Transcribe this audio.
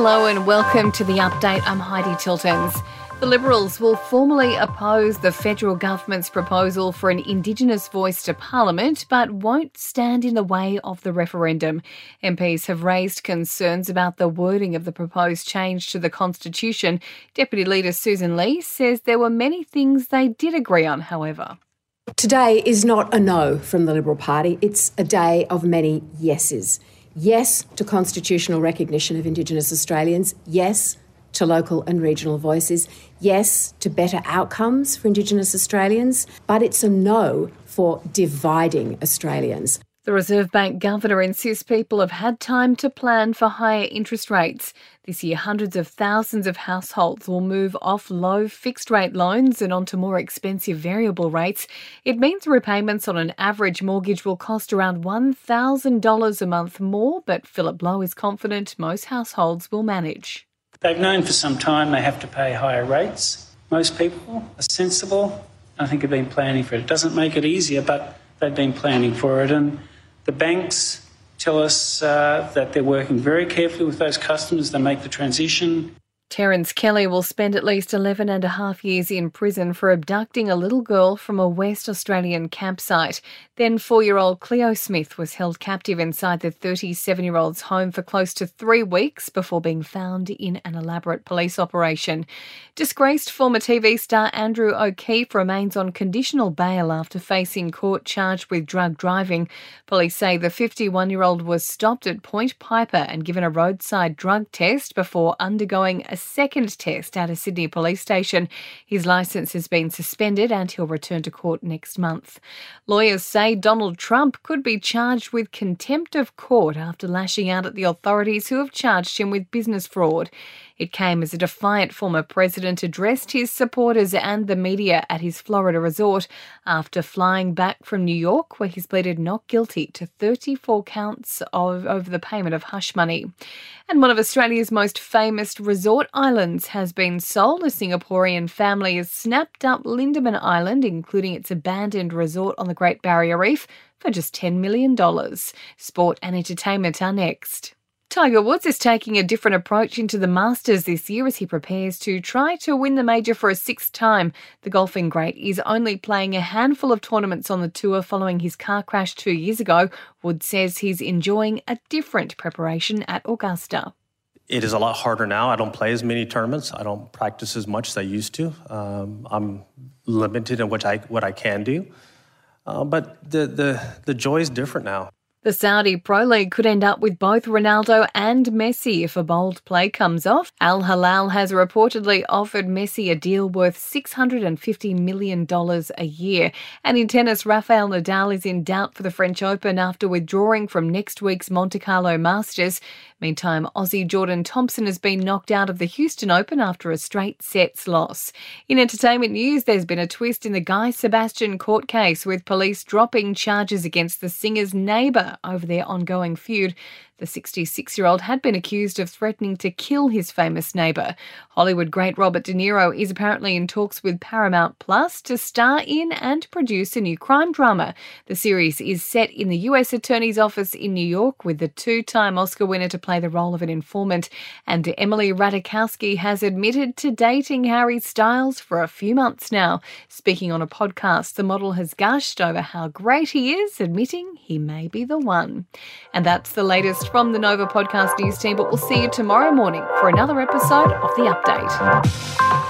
Hello and welcome to the update. I'm Heidi Tiltons. The Liberals will formally oppose the federal government's proposal for an Indigenous voice to Parliament, but won't stand in the way of the referendum. MPs have raised concerns about the wording of the proposed change to the Constitution. Deputy Leader Susan Lee says there were many things they did agree on, however. Today is not a no from the Liberal Party, it's a day of many yeses. Yes to constitutional recognition of Indigenous Australians, yes to local and regional voices, yes to better outcomes for Indigenous Australians, but it's a no for dividing Australians. The Reserve Bank governor insists people have had time to plan for higher interest rates. This year, hundreds of thousands of households will move off low fixed rate loans and onto more expensive variable rates. It means repayments on an average mortgage will cost around $1,000 a month more, but Philip Lowe is confident most households will manage. They've known for some time they have to pay higher rates. Most people are sensible. I think have been planning for it. It doesn't make it easier, but they've been planning for it. And the banks tell us uh, that they're working very carefully with those customers. They make the transition. Terence Kelly will spend at least 11 and a half years in prison for abducting a little girl from a West Australian campsite. Then four year old Cleo Smith was held captive inside the 37 year old's home for close to three weeks before being found in an elaborate police operation. Disgraced former TV star Andrew O'Keefe remains on conditional bail after facing court charged with drug driving. Police say the 51 year old was stopped at Point Piper and given a roadside drug test before undergoing a second test at a Sydney police station. His licence has been suspended and he'll return to court next month. Lawyers say Donald Trump could be charged with contempt of court after lashing out at the authorities who have charged him with business fraud. It came as a defiant former president addressed his supporters and the media at his Florida resort after flying back from New York, where he's pleaded not guilty to 34 counts of over the payment of hush money. And one of Australia's most famous resort islands has been sold. A Singaporean family has snapped up Lindeman Island, including its abandoned resort on the Great Barrier Reef, for just $10 million. Sport and entertainment are next. Tiger Woods is taking a different approach into the Masters this year as he prepares to try to win the major for a sixth time. The golfing great is only playing a handful of tournaments on the tour following his car crash two years ago. Woods says he's enjoying a different preparation at Augusta. It is a lot harder now. I don't play as many tournaments. I don't practice as much as I used to. Um, I'm limited in what I what I can do, uh, but the the the joy is different now. The Saudi Pro League could end up with both Ronaldo and Messi if a bold play comes off. Al Hilal has reportedly offered Messi a deal worth $650 million a year. And in tennis, Rafael Nadal is in doubt for the French Open after withdrawing from next week's Monte Carlo Masters. Meantime, Aussie Jordan Thompson has been knocked out of the Houston Open after a straight sets loss. In entertainment news, there's been a twist in the Guy Sebastian court case with police dropping charges against the singer's neighbour over their ongoing feud. The 66 year old had been accused of threatening to kill his famous neighbour. Hollywood great Robert De Niro is apparently in talks with Paramount Plus to star in and produce a new crime drama. The series is set in the US Attorney's Office in New York with the two time Oscar winner to play the role of an informant. And Emily Ratajkowski has admitted to dating Harry Styles for a few months now. Speaking on a podcast, the model has gushed over how great he is, admitting he may be the one. And that's the latest from the Nova Podcast News team, but we'll see you tomorrow morning for another episode of The Update.